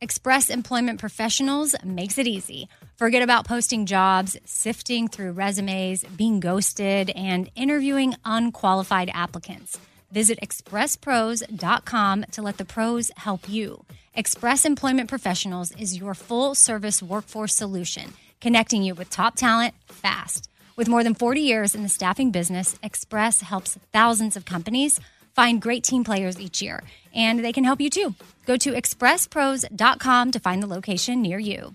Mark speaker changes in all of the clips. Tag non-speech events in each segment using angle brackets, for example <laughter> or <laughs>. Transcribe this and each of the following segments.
Speaker 1: Express Employment Professionals makes it easy. Forget about posting jobs, sifting through resumes, being ghosted, and interviewing unqualified applicants. Visit expresspros.com to let the pros help you. Express Employment Professionals is your full service workforce solution, connecting you with top talent fast. With more than 40 years in the staffing business, Express helps thousands of companies find great team players each year, and they can help you too. Go to expresspros.com to find the location near you.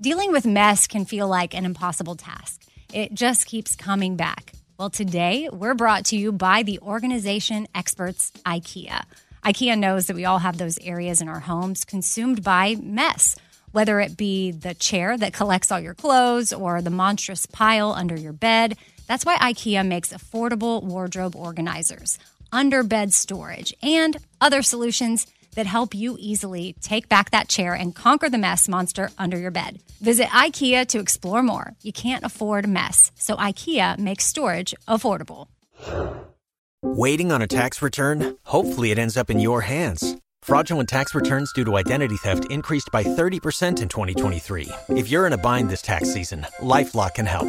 Speaker 1: Dealing with mess can feel like an impossible task. It just keeps coming back. Well, today we're brought to you by the organization experts IKEA. IKEA knows that we all have those areas in our homes consumed by mess, whether it be the chair that collects all your clothes or the monstrous pile under your bed. That's why IKEA makes affordable wardrobe organizers, underbed storage, and other solutions that help you easily take back that chair and conquer the mess monster under your bed. Visit IKEA to explore more. You can't afford mess, so IKEA makes storage affordable.
Speaker 2: Waiting on a tax return? Hopefully, it ends up in your hands. Fraudulent tax returns due to identity theft increased by 30% in 2023. If you're in a bind this tax season, LifeLock can help.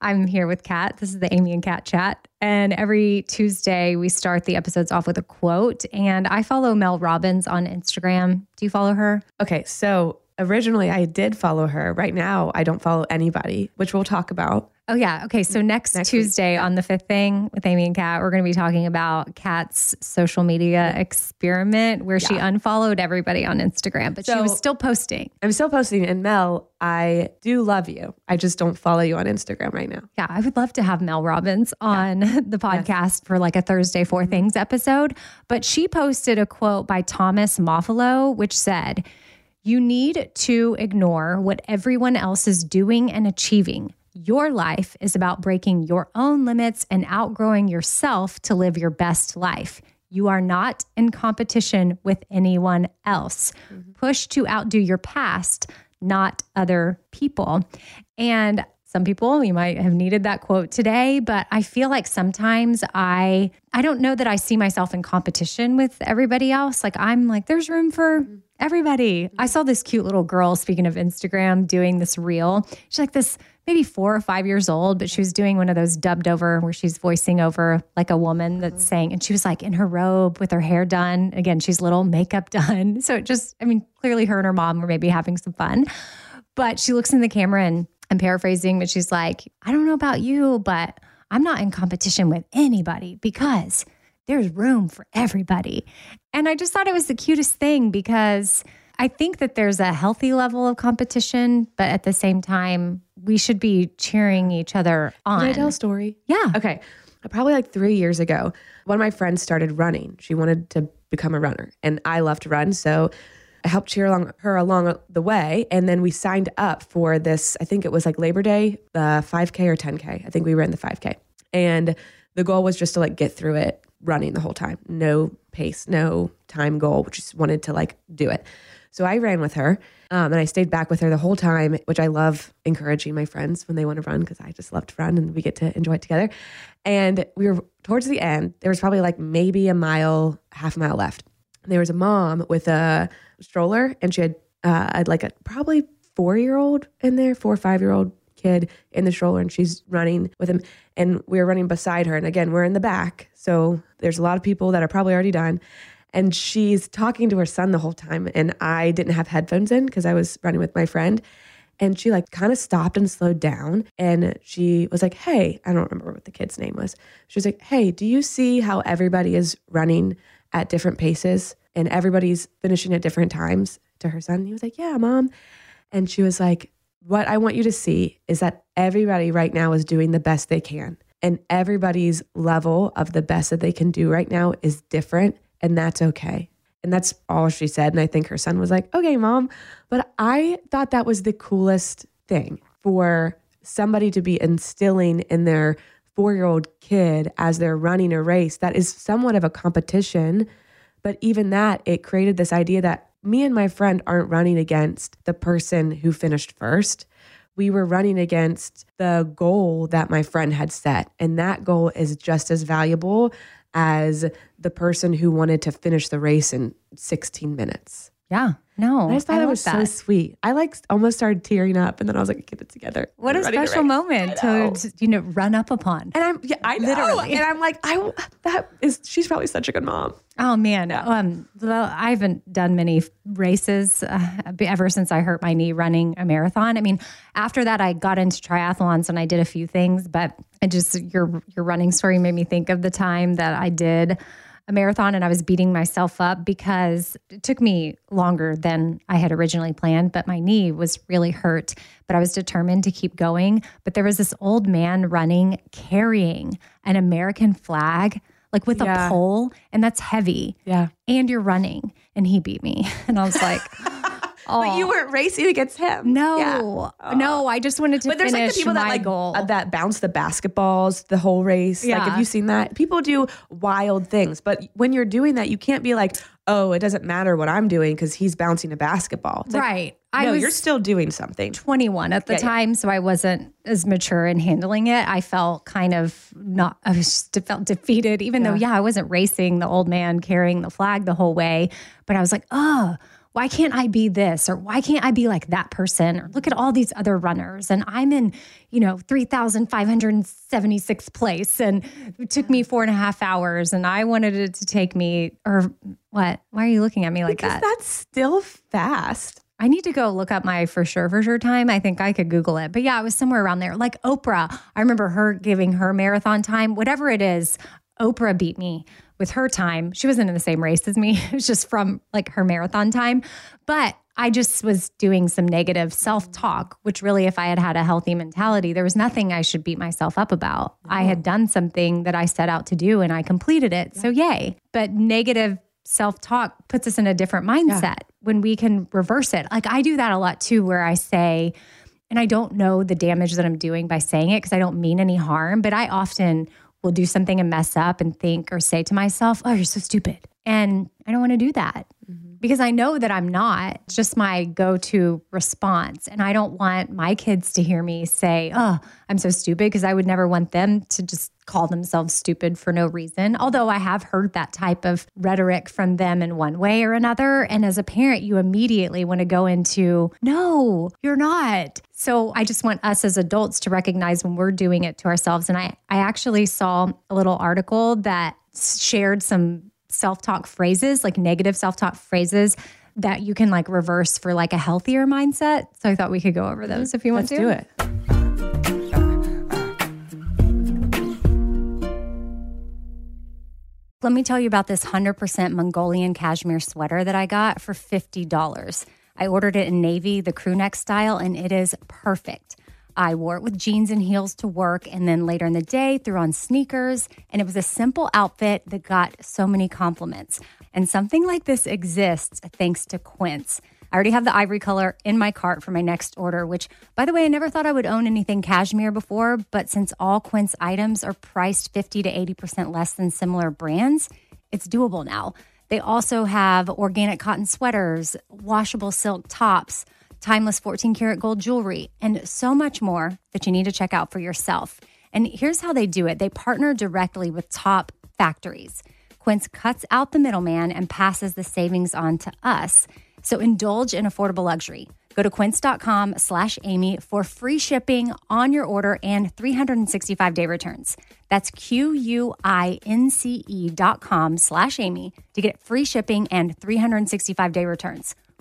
Speaker 1: I'm here with Kat. This is the Amy and Kat chat. And every Tuesday, we start the episodes off with a quote. And I follow Mel Robbins on Instagram. Do you follow her?
Speaker 3: Okay. So originally, I did follow her. Right now, I don't follow anybody, which we'll talk about.
Speaker 1: Oh, yeah. Okay. So next, next Tuesday week. on the fifth thing with Amy and Kat, we're going to be talking about Kat's social media experiment where yeah. she unfollowed everybody on Instagram, but so, she was still posting.
Speaker 3: I'm still posting. And Mel, I do love you. I just don't follow you on Instagram right now.
Speaker 1: Yeah. I would love to have Mel Robbins on yeah. <laughs> the podcast yes. for like a Thursday Four mm-hmm. Things episode. But she posted a quote by Thomas Moffalo, which said, you need to ignore what everyone else is doing and achieving your life is about breaking your own limits and outgrowing yourself to live your best life. You are not in competition with anyone else. Mm-hmm. Push to outdo your past, not other people. And some people you might have needed that quote today but i feel like sometimes i i don't know that i see myself in competition with everybody else like i'm like there's room for mm-hmm. everybody i saw this cute little girl speaking of instagram doing this reel she's like this maybe four or five years old, but she was doing one of those dubbed over where she's voicing over like a woman that's mm-hmm. saying, and she was like in her robe with her hair done. Again, she's little makeup <laughs> done. So it just, I mean, clearly her and her mom were maybe having some fun. But she looks in the camera and I'm paraphrasing, but she's like, I don't know about you, but I'm not in competition with anybody because there's room for everybody. And I just thought it was the cutest thing because I think that there's a healthy level of competition, but at the same time, we should be cheering each other on.
Speaker 3: Can I tell a story?
Speaker 1: Yeah.
Speaker 3: Okay. Uh, probably like three years ago, one of my friends started running. She wanted to become a runner, and I love to run. So I helped cheer along her along the way. And then we signed up for this, I think it was like Labor Day, uh, the 5K or 10K. I think we ran the 5K. And the goal was just to like get through it running the whole time. No pace, no time goal. We just wanted to like do it. So I ran with her um, and I stayed back with her the whole time, which I love encouraging my friends when they want to run because I just love to run and we get to enjoy it together. And we were towards the end, there was probably like maybe a mile, half a mile left. And there was a mom with a stroller and she had, uh, like a probably four year old in there, four or five year old kid in the stroller and she's running with him and we are running beside her and again we're in the back so there's a lot of people that are probably already done and she's talking to her son the whole time and i didn't have headphones in because i was running with my friend And she like kind of stopped and slowed down. And she was like, Hey, I don't remember what the kid's name was. She was like, Hey, do you see how everybody is running at different paces and everybody's finishing at different times to her son? He was like, Yeah, mom. And she was like, What I want you to see is that everybody right now is doing the best they can. And everybody's level of the best that they can do right now is different. And that's okay. And that's all she said. And I think her son was like, okay, mom. But I thought that was the coolest thing for somebody to be instilling in their four year old kid as they're running a race that is somewhat of a competition. But even that, it created this idea that me and my friend aren't running against the person who finished first. We were running against the goal that my friend had set. And that goal is just as valuable as the person who wanted to finish the race in 16 minutes.
Speaker 1: Yeah. No.
Speaker 3: I just thought
Speaker 1: I
Speaker 3: it was so sweet. I like almost started tearing up and then I was like, get it together.
Speaker 1: What a
Speaker 3: We're running
Speaker 1: special
Speaker 3: race.
Speaker 1: moment to, you know, run up upon.
Speaker 3: And I'm yeah, I know.
Speaker 1: Literally.
Speaker 3: And I'm like, I that is she's probably such a good mom.
Speaker 1: Oh man, um, well, I haven't done many races uh, ever since I hurt my knee running a marathon. I mean, after that, I got into triathlons and I did a few things, but it just your your running story made me think of the time that I did a marathon and I was beating myself up because it took me longer than I had originally planned, but my knee was really hurt. But I was determined to keep going. But there was this old man running carrying an American flag, like with
Speaker 3: Yeah.
Speaker 1: a pole, and that's heavy.
Speaker 3: Yeah.
Speaker 1: And you're running. And he beat me. <laughs> And I was like. <laughs>
Speaker 3: But you weren't racing against him.
Speaker 1: no,
Speaker 3: Yeah.
Speaker 1: no, I just wanted to
Speaker 3: But there's
Speaker 1: finish
Speaker 3: like the people that like
Speaker 1: goal.
Speaker 3: uh, that bounce the basketballs the whole race. Like,
Speaker 1: Yeah.
Speaker 3: have you seen that? People do wild things, but when you're doing that, you can't be like, "Oh, it doesn't matter what I'm doing because he's bouncing a basketball." It's like,
Speaker 1: right.
Speaker 3: no,
Speaker 1: I was
Speaker 3: you're still doing something.
Speaker 1: 21 at the
Speaker 3: Yeah, yeah.
Speaker 1: time, so I wasn't as mature in handling it. I felt kind of not, I was just felt defeated, even though, yeah, I wasn't racing the old man carrying the flag the whole way. But I was like, oh, why can't I be this? Or why can't I be like that person? Or look at all these other runners. And I'm in, you know, 3,576th place. And it took me four and a half hours. And I wanted it to take me, or what? Why are you looking at me like
Speaker 3: Because
Speaker 1: that?
Speaker 3: that's still fast.
Speaker 1: I need to go look up my for sure for sure time. I think I could Google it. But yeah, it was somewhere around there. Like Oprah, I remember her giving her marathon time, whatever it is. Oprah beat me with her time. She wasn't in the same race as me. <laughs> It was just from like her marathon time. But I just was doing some negative self talk, which really, if I had had a healthy mentality, there was nothing I should beat myself up about. I had done something that I set out to do and I completed it. So, yay. But negative self talk puts us in a different mindset when we can reverse it. Like I do that a lot too, where I say, and I don't know the damage that I'm doing by saying it because I don't mean any harm, but I often will do something and mess up and think or say to myself, oh, you're so stupid. And I don't want to do that mm-hmm. Because I know that I'm not. It's just my go to response. And I don't want my kids to hear me say, oh, I'm so stupid because I would never want them to just call themselves stupid for no reason. Although I have heard that type of rhetoric from them in one way or another. And as a parent, you immediately want to go into, no, you're not. So I just want us as adults to recognize when we're doing it to ourselves. And I, I actually saw a little article that shared some self talk phrases, like negative self talk phrases that you can like reverse for like a healthier mindset. So I thought we could go over those if you want
Speaker 3: Let's
Speaker 1: to.
Speaker 3: do it.
Speaker 1: Let me tell you about this 100% Mongolian cashmere sweater that I got for $50. I ordered it in navy, the crew neck style, and it is perfect. I wore it with jeans and heels to work, and then later in the day, threw on sneakers. And it was a simple outfit that got so many compliments. And something like this exists thanks to Quince. I already have the ivory color in my cart for my next order, which, by the way, I never thought I would own anything cashmere before. But since all Quince items are priced 50 to 80% less than similar brands, it's doable now. They also have organic cotton sweaters, washable silk tops, timeless 14 karat gold jewelry, and so much more that you need to check out for yourself. And here's how they do it they partner directly with top factories. Quince cuts out the middleman and passes the savings on to us. So indulge in affordable luxury. Go to quince.com slash Amy for free shipping on your order and 365 day returns. That's Q-U-I-N-C-E dot com slash Amy to get free shipping and 365 day returns.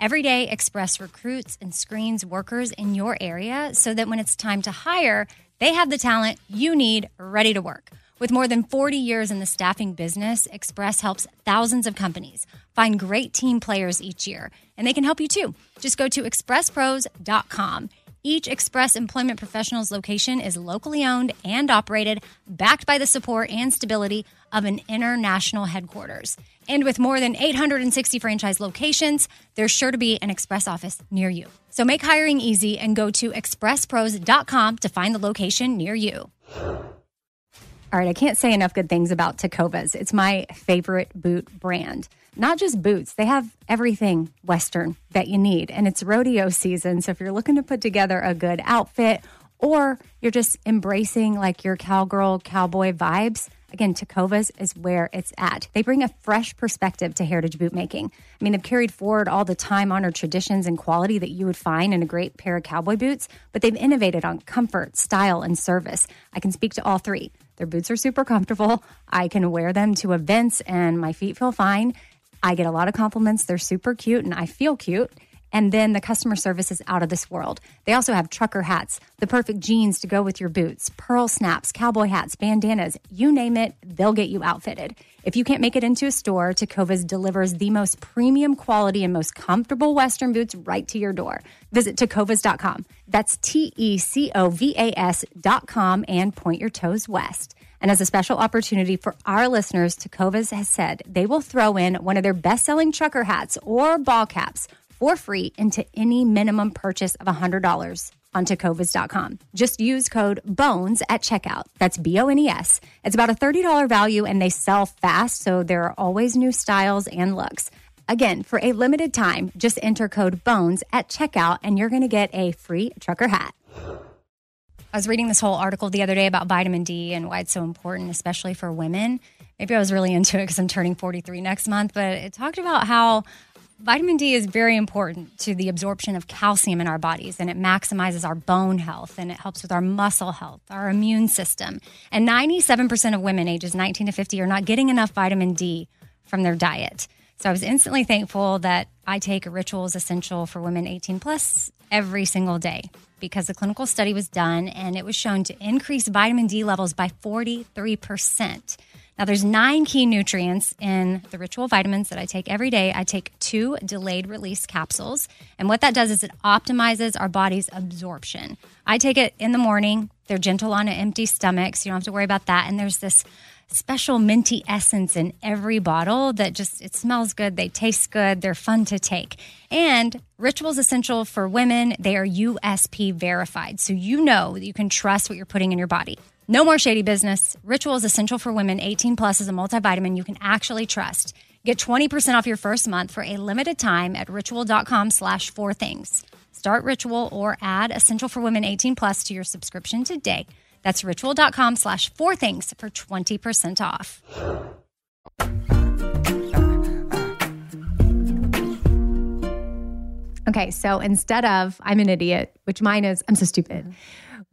Speaker 1: Every day, Express recruits and screens workers in your area so that when it's time to hire, they have the talent you need ready to work. With more than 40 years in the staffing business, Express helps thousands of companies find great team players each year, and they can help you too. Just go to expresspros.com. Each Express Employment Professionals location is locally owned and operated, backed by the support and stability of an international headquarters. And with more than 860 franchise locations, there's sure to be an Express office near you. So make hiring easy and go to expresspros.com to find the location near you. All right, I can't say enough good things about Tecovas. It's my favorite boot brand. Not just boots, they have everything Western that you need. And it's rodeo season. So if you're looking to put together a good outfit or you're just embracing like your cowgirl, cowboy vibes, again, Tecovas is where it's at. They bring a fresh perspective to heritage boot making. I mean, they've carried forward all the time honored traditions and quality that you would find in a great pair of cowboy boots, but they've innovated on comfort, style, and service. I can speak to all three. Their boots are super comfortable. I can wear them to events and my feet feel fine. I get a lot of compliments. They're super cute and I feel cute. And then the customer service is out of this world. They also have trucker hats, the perfect jeans to go with your boots, pearl snaps, cowboy hats, bandanas, you name it, they'll get you outfitted. If you can't make it into a store, Tecovas delivers the most premium quality and most comfortable Western boots right to your door. Visit tecovas.com. That's T E C O V A S.com and point your toes west. And as a special opportunity for our listeners, Tecovas has said they will throw in one of their best selling trucker hats or ball caps for free into any minimum purchase of $100 on tecovas.com. Just use code BONES at checkout. That's B O N E S. It's about a $30 value and they sell fast, so there are always new styles and looks. Again, for a limited time, just enter code BONES at checkout and you're going to get a free trucker hat. I was reading this whole article the other day about vitamin D and why it's so important, especially for women. Maybe I was really into it because I'm turning 43 next month, but it talked about how vitamin D is very important to the absorption of calcium in our bodies and it maximizes our bone health and it helps with our muscle health, our immune system. And 97% of women ages 19 to 50 are not getting enough vitamin D from their diet. So I was instantly thankful that I take Rituals Essential for Women 18 plus every single day because the clinical study was done and it was shown to increase vitamin D levels by 43%. Now, there's nine key nutrients in the ritual vitamins that I take every day. I take two delayed release capsules. And what that does is it optimizes our body's absorption. I take it in the morning. They're gentle on an empty stomach, so you don't have to worry about that. And there's this special minty essence in every bottle that just it smells good they taste good they're fun to take and rituals essential for women they are usp verified so you know that you can trust what you're putting in your body no more shady business. Ritual is essential for women. 18 plus is a multivitamin you can actually trust. Get 20% off your first month for a limited time at ritual.com slash four things. Start ritual or add essential for women 18 plus to your subscription today. That's ritual.com slash four things for 20% off. Okay, so instead of I'm an idiot, which mine is I'm so stupid,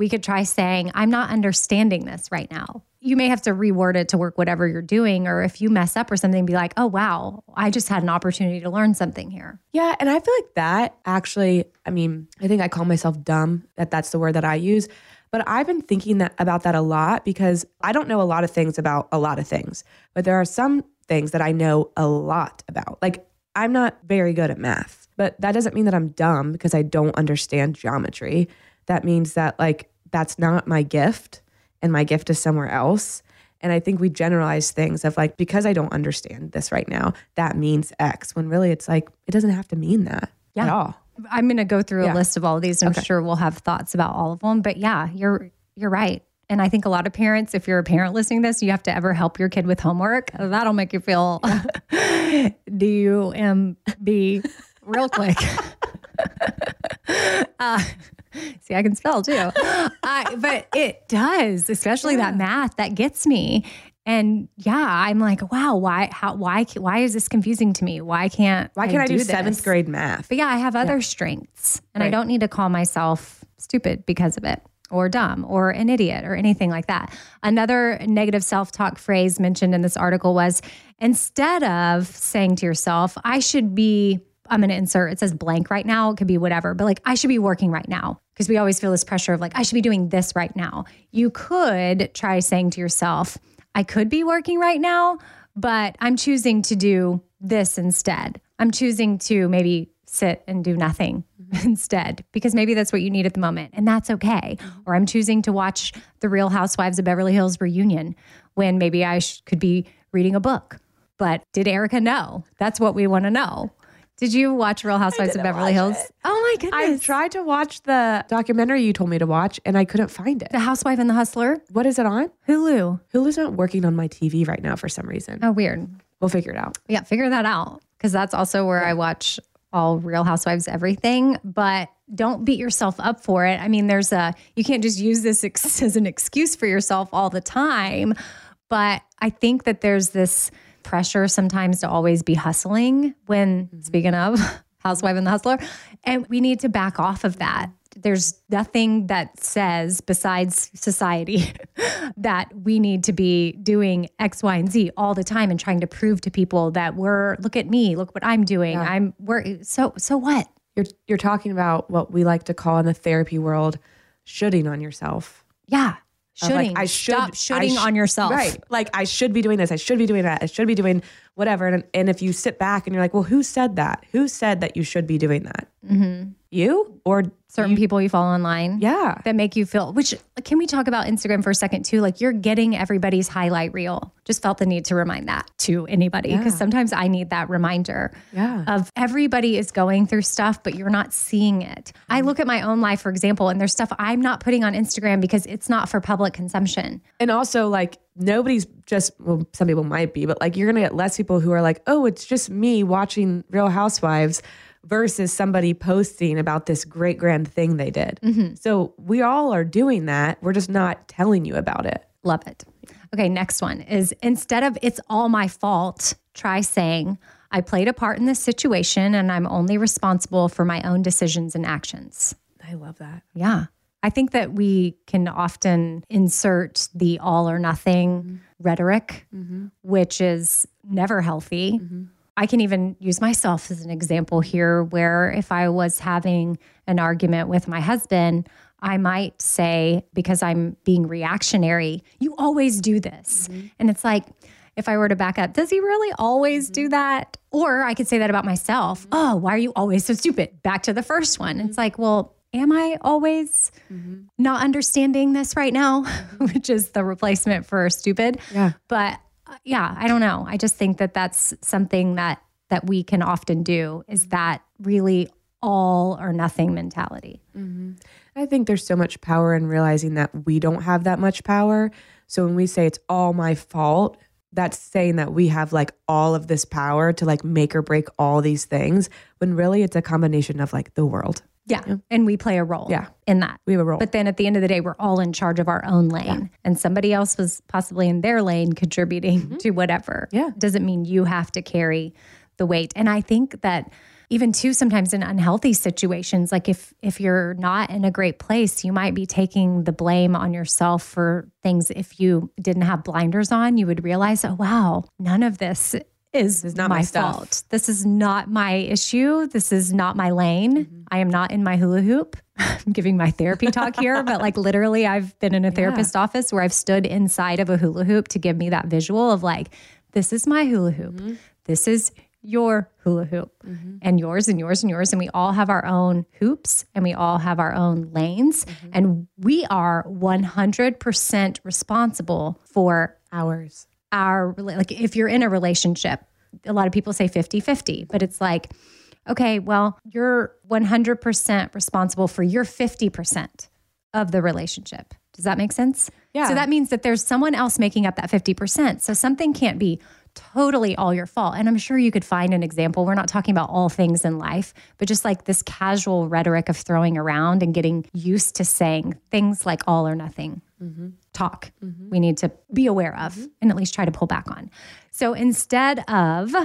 Speaker 1: we could try saying I'm not understanding this right now. You may have to reword it to work whatever you're doing, or if you mess up or something, be like, oh, wow, I just had an opportunity to learn something here.
Speaker 3: Yeah. And I feel like that actually, I mean, I think I call myself dumb, that that's the word that I use. But I've been thinking that about that a lot because I don't know a lot of things about a lot of things, but there are some things that I know a lot about. Like I'm not very good at math, but that doesn't mean that I'm dumb because I don't understand geometry. That means that like that's not my gift and my gift is somewhere else. And I think we generalize things of like, because I don't understand this right now, that means X, when really it's like, it doesn't have to mean that
Speaker 1: Yeah.
Speaker 3: at all.
Speaker 1: I'm going to go through
Speaker 3: Yeah.
Speaker 1: a list of all of these. I'm sure we'll have thoughts about all of them. But yeah, you're you're right. And I think a lot of parents, if you're a parent listening to this, you have to ever help your kid with homework. That'll make you feel D U M B real quick. <laughs> <laughs> uh, see I can spell too. I, but it does, especially that math that gets me. And yeah, I'm like, wow, why, how, why, why is this confusing to me? Why can't,
Speaker 3: Why can't I, do,
Speaker 1: this?
Speaker 3: seventh grade math?
Speaker 1: But yeah, I have other strengths and I don't need to call myself stupid because of it or dumb or an idiot or anything like that. Another negative self talk phrase mentioned in this article was instead of saying to yourself, I should be, I'm going to insert, it says blank right now. It could be whatever, but like, I should be working right now. Because we always feel this pressure of like, I should be doing this right now. You could try saying to yourself, I could be working right now, but I'm choosing to do this instead. I'm choosing to maybe sit and do nothing mm-hmm. <laughs> instead because maybe that's what you need at the moment and that's okay. Mm-hmm. Or I'm choosing to watch The Real Housewives of Beverly Hills reunion when maybe I sh- could be reading a book. But did Erika know? That's what we want to know. Did you watch Real Housewives of Beverly Hills? Oh my goodness.
Speaker 3: I tried to watch the documentary you told me to watch and I couldn't find it.
Speaker 1: the Housewife and the Hustler?
Speaker 3: What is it on?
Speaker 1: Hulu.
Speaker 3: Hulu's not working on my TV right now for some reason.
Speaker 1: Oh, weird.
Speaker 3: We'll figure it out.
Speaker 1: Yeah, figure that out because that's also where I watch all Real Housewives everything. But don't beat yourself up for it. I mean, there's a you can't just use this ex- <laughs> as an excuse for yourself all the time. But I think that there's this pressure sometimes to always be hustling. When mm-hmm. speaking of <laughs> Housewife and the Hustler, and we need to back off of that. There's nothing that says besides society <laughs> that we need to be doing X, Y, and Z all the time and trying to prove to people that we're look at me, look what I'm doing. I'm we're so so what?
Speaker 3: You're you're talking about what we like to call in the therapy world shoulding on yourself.
Speaker 1: Yeah.
Speaker 3: Of
Speaker 1: Shoulding.
Speaker 3: Like, I should
Speaker 1: Stop shoulding
Speaker 3: sh-
Speaker 1: on yourself.
Speaker 3: Right. Like I should be doing this. I should be doing that. I should be doing whatever. And and if you sit back and you're like, well, who said that? Who said that you should be doing that? Mm-hmm. You or
Speaker 1: Certain people you follow online.
Speaker 3: yeah.
Speaker 1: that make you feel which can we talk about Instagram for a second too like you're getting everybody's highlight reel just felt the need to remind that to anybody because sometimes I need that reminder
Speaker 3: Yeah.
Speaker 1: of everybody is going through stuff but you're not seeing it I mm. look at my own life for example and there's stuff I'm not putting on Instagram because it's not for public consumption
Speaker 3: And also, like, nobody's just, well, some people might be, but like, you're to get less people who are like, oh, it's just me watching Real Housewives versus somebody posting about this great grand thing they did. Mm-hmm. So we all are doing that. We're just not telling you about it.
Speaker 1: love it okay next one is instead of it's all my fault try saying I played a part in this situation and I'm only responsible for my own decisions and actions
Speaker 3: I love that.
Speaker 1: Yeah. I think that we can often insert the all or nothing mm-hmm. rhetoric, mm-hmm. which is never healthy. I can even use myself as an example here, where if I was having an argument with my husband, I might say, because I'm being reactionary, you always do this. Mm-hmm. And it's like, if I were to back up, does he really always do mm-hmm. that? Or I could say that about myself. Mm-hmm. Oh, why are you always so stupid? Back to the first one. It's like, well, am I always not understanding this right now? <laughs> Which is the replacement for stupid.
Speaker 3: Yeah.
Speaker 1: But Uh, yeah, I don't know. I just think that that's something that that we can often do is that really all or nothing mentality. Mm-hmm.
Speaker 3: I think there's so much power in realizing that we don't have that much power. So when we say it's all my fault, that's saying that we have like all of this power to like make or break all these things when really it's a combination of like the world.
Speaker 1: Yeah. And we play a role
Speaker 3: Yeah.
Speaker 1: in that.
Speaker 3: We have a role.
Speaker 1: But then at the end of the day, we're all in charge of our own lane. And somebody else was possibly in their lane contributing to whatever.
Speaker 3: Mm-hmm. Yeah.
Speaker 1: Doesn't mean you have to carry the weight. And I think that even too sometimes in unhealthy situations, like if if you're not in a great place, you might be taking the blame on yourself for things if you didn't have blinders on, you would realize, oh wow, none of this is,
Speaker 3: is not my stuff.
Speaker 1: fault. This is not my issue. This is not my lane.
Speaker 3: Mm-hmm.
Speaker 1: I am not in my hula hoop. <laughs> I'm giving my therapy talk here, but like <laughs> literally, I've been in a therapist office where I've stood inside of a hula hoop to give me that visual of like, this is my hula hoop.
Speaker 3: Mm-hmm.
Speaker 1: This is your hula hoop and yours and yours and yours. And we all have our own hoops and we all have our own lanes.
Speaker 3: Mm-hmm.
Speaker 1: And we are 100% responsible for
Speaker 3: Hours.
Speaker 1: Our like if you're in a relationship a lot of people say 50-50 but it's like okay well you're 100% responsible for your 50% of the relationship. Does that make sense?
Speaker 3: Yeah.
Speaker 1: so that means that there's someone else making up that 50% so something can't be totally all your fault. And I'm sure you could find an example. We're not talking about all things in life, but just like this casual rhetoric of throwing around and getting used to saying things like all or nothing mm-hmm. talk mm-hmm. we need to be aware of mm-hmm. and at least try to pull back on. So instead of,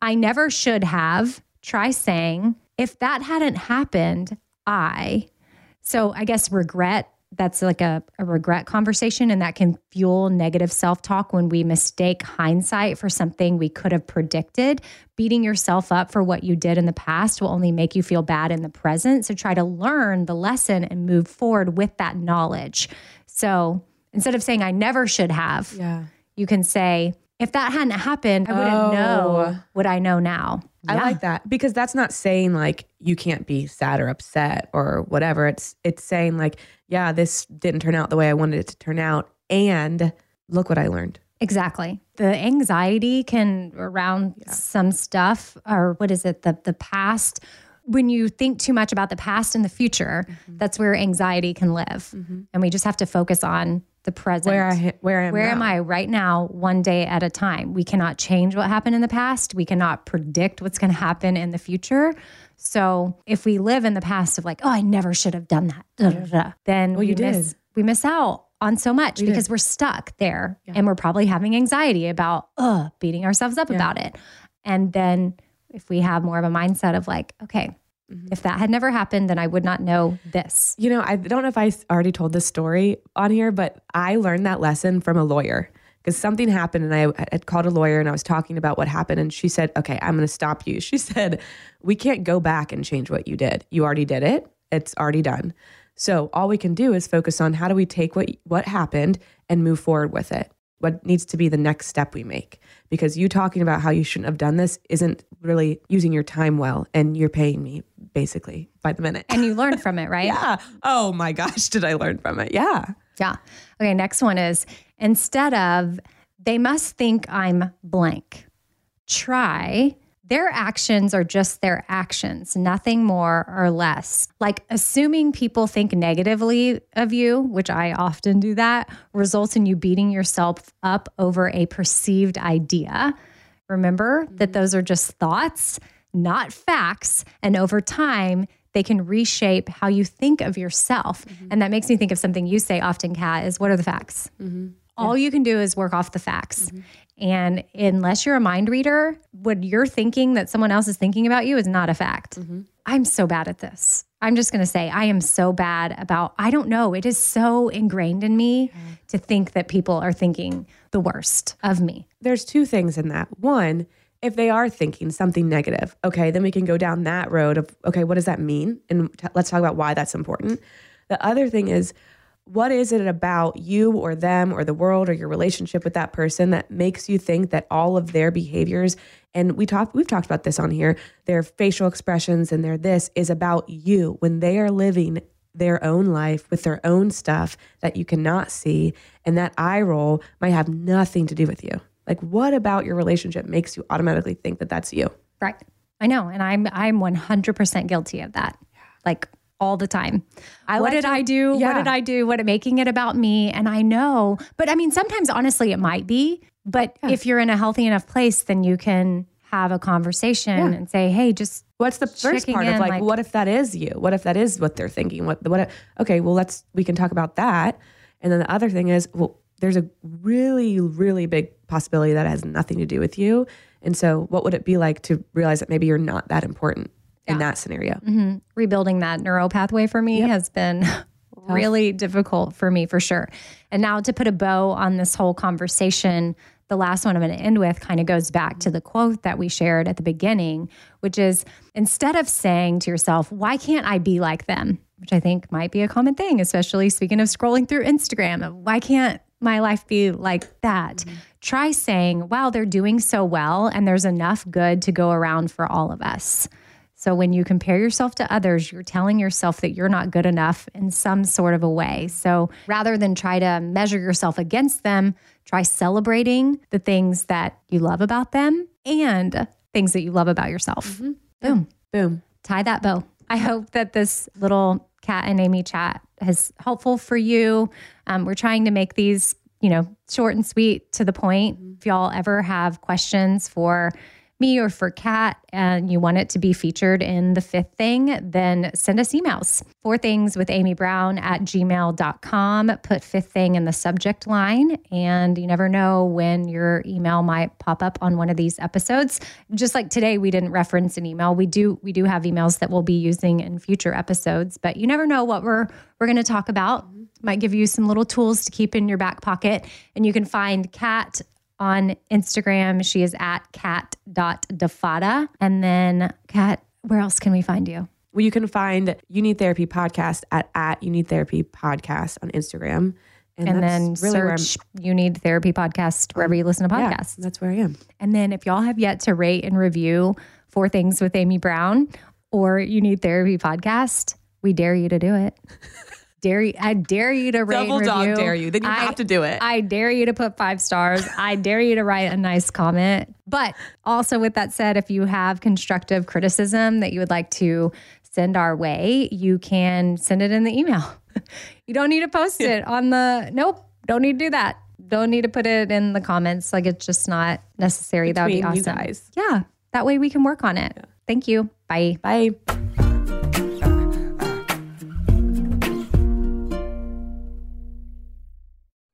Speaker 1: I never should have, try saying, if that hadn't happened, I. So I guess regret that's like a, a regret conversation and that can fuel negative self-talk when we mistake hindsight for something we could have predicted beating yourself up for what you did in the past will only make you feel bad in the present so try to learn the lesson and move forward with that knowledge so instead of saying i never should have
Speaker 3: yeah.
Speaker 1: you can say if that hadn't happened i wouldn't oh. know what i know now
Speaker 3: I yeah. like that because that's not saying like you can't be sad or upset or whatever. It's it's saying like, yeah, this didn't turn out the way I wanted it to turn out and look what I learned.
Speaker 1: Exactly. The anxiety can around yeah. some stuff or what is it? The the past when you think too much about the past and the future, mm-hmm. that's where anxiety can live. Mm-hmm. And we just have to focus on the present.
Speaker 3: Where I where am
Speaker 1: where am I right now, one day at a time. We cannot change what happened in the past. We cannot predict what's going to happen in the future. So if we live in the past of like, oh, I never should have done that, da, da, da, then well, we miss we miss out on so much we because did. we're stuck there yeah. and we're probably having anxiety about uh beating ourselves up yeah. about it. And then if we have more of a mindset of like, okay, Mm-hmm. If that had never happened, then I would not know this.
Speaker 3: You know, I don't know if I already told this story on here, but I learned that lesson from a lawyer because something happened and I had called a lawyer and I was talking about what happened. And she said, Okay, I'm going to stop you. <laughs> She said, We can't go back and change what you did. You already did it, it's already done. So all we can do is focus on how do we take what, what happened and move forward with it what needs to be the next step we make. Because you talking about how you shouldn't have done this isn't really using your time well and you're paying me basically by the minute.
Speaker 1: And you learn <laughs> from it right?
Speaker 3: Yeah. Oh my gosh did i learn from it? Yeah.
Speaker 1: Yeah. Okay next one is instead of they must think i'm blank. Try their actions are just their actions, nothing more or less. Like assuming people think negatively of you, which I often do that, results in you beating yourself up over a perceived idea. Remember mm-hmm. that those are just thoughts, not facts. And over time, they can reshape how you think of yourself. Mm-hmm. And that makes me think of something you say often, Kat, is what are the facts? Mm-hmm. All you can do is work off the facts. Mm-hmm. And unless you're a mind reader, what you're thinking that someone else is thinking about you is not a fact. Mm-hmm. I'm so bad at this. I'm just going to say I am so bad about, I don't know. It is so ingrained in me mm-hmm. to think that people are thinking the worst of me.
Speaker 3: There's two things in that. One, if they are thinking something negative, okay, then we can go down that road of, okay, what does that mean? And t- let's talk about why that's important. The other thing is, what is it about you or them or the world or your relationship with that person that makes you think that all of their behaviors and we talked we've talked about this on here their facial expressions and their this is about you when they are living their own life with their own stuff that you cannot see and that eye roll might have nothing to do with you. Like what about your relationship makes you automatically think that that's you?
Speaker 1: Right. I know. And i'm i'm 100% guilty of that. Like all the time. I what did to, I do? Yeah. What did I do? What making it about me? And I know, but I mean, sometimes honestly, it might be. But yeah. if you're in a healthy enough place, then you can have a conversation yeah. and say, "Hey, just
Speaker 3: what's the first part in, of like, like, what if that is you? What if that is what they're thinking? What what? Okay, well, let's we can talk about that. And then the other thing is, well, there's a really really big possibility that has nothing to do with you. And so, what would it be like to realize that maybe you're not that important? Yeah. in that scenario. Mm-hmm.
Speaker 1: Rebuilding that neural pathway for me yep. has been <laughs> really difficult for me for sure. And now to put a bow on this whole conversation, the last one I'm going to end with kind of goes back to the quote that we shared at the beginning, which is instead of saying to yourself, why can't I be like them? Which I think might be a common thing, especially speaking of scrolling through Instagram. Why can't my life be like that? Mm-hmm. Try saying, wow, they're doing so well, and there's enough good to go around for all of us. So when you compare yourself to others, you're telling yourself that you're not good enough in some sort of a way. So rather than try to measure yourself against them, try celebrating the things that you love about them and things that you love about yourself. Mm-hmm. Boom.
Speaker 3: Boom.
Speaker 1: Tie that bow. I hope that this little Kat and Amy chat is helpful for you. Um, we're trying to make these, you know, short and sweet to the point. Mm-hmm If y'all ever have questions for me or for Kat and you want it to be featured in the fifth thing, then send us emails. Four things with Amy Brown at gmail.com. Put fifth thing in the subject line, and you never know when your email might pop up on one of these episodes. Just like today, we didn't reference an email. We do we do have emails that we'll be using in future episodes, but you never know what we're we're going to talk about. Might give you some little tools to keep in your back pocket. And you can find Kat on Instagram. She is at Kat.Defatta. And then, Kat, where else can we find you?
Speaker 3: Well, you can find You Need Therapy Podcast at, at You Need Therapy Podcast on Instagram.
Speaker 1: And, then search You Need Therapy Podcast wherever you listen to podcasts.
Speaker 3: Yeah, that's where I am.
Speaker 1: And then if y'all have yet to rate and review Four Things with Amy Brown or You Need Therapy Podcast, we dare you to do it. <laughs> dare you, I dare you to rate
Speaker 3: Double dog
Speaker 1: review.
Speaker 3: dare you. Then you
Speaker 1: I-
Speaker 3: have to do it.
Speaker 1: I dare you to put five stars. I dare you to write a nice comment. But also, with that said, if you have constructive criticism that you would like to send our way, you can send it in the email. <laughs> you don't need to post it on the, nope, don't need to do that. Don't need to put it in the comments. Like it's just not necessary. that would be awesome. Yeah. That way we can work on it. Thank you. Bye.
Speaker 3: Bye.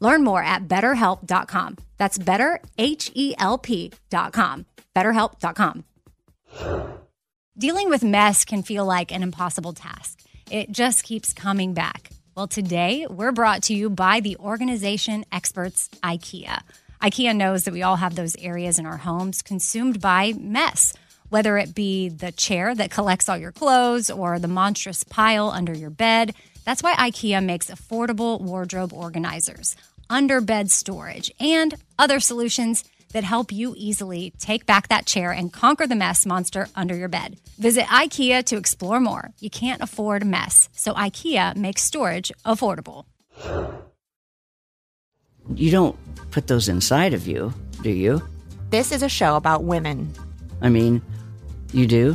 Speaker 1: Learn more at betterhelp.com. That's better, H E L P.com. BetterHelp.com. Dealing with mess can feel like an impossible task. It just keeps coming back. Well, today we're brought to you by the organization experts IKEA. IKEA knows that we all have those areas in our homes consumed by mess, whether it be the chair that collects all your clothes or the monstrous pile under your bed. That's why IKEA makes affordable wardrobe organizers, underbed storage, and other solutions that help you easily take back that chair and conquer the mess monster under your bed. Visit IKEA to explore more. You can't afford mess, so IKEA makes storage affordable.
Speaker 4: You don't put those inside of you, do you?
Speaker 5: This is a show about women.
Speaker 4: I mean, you do?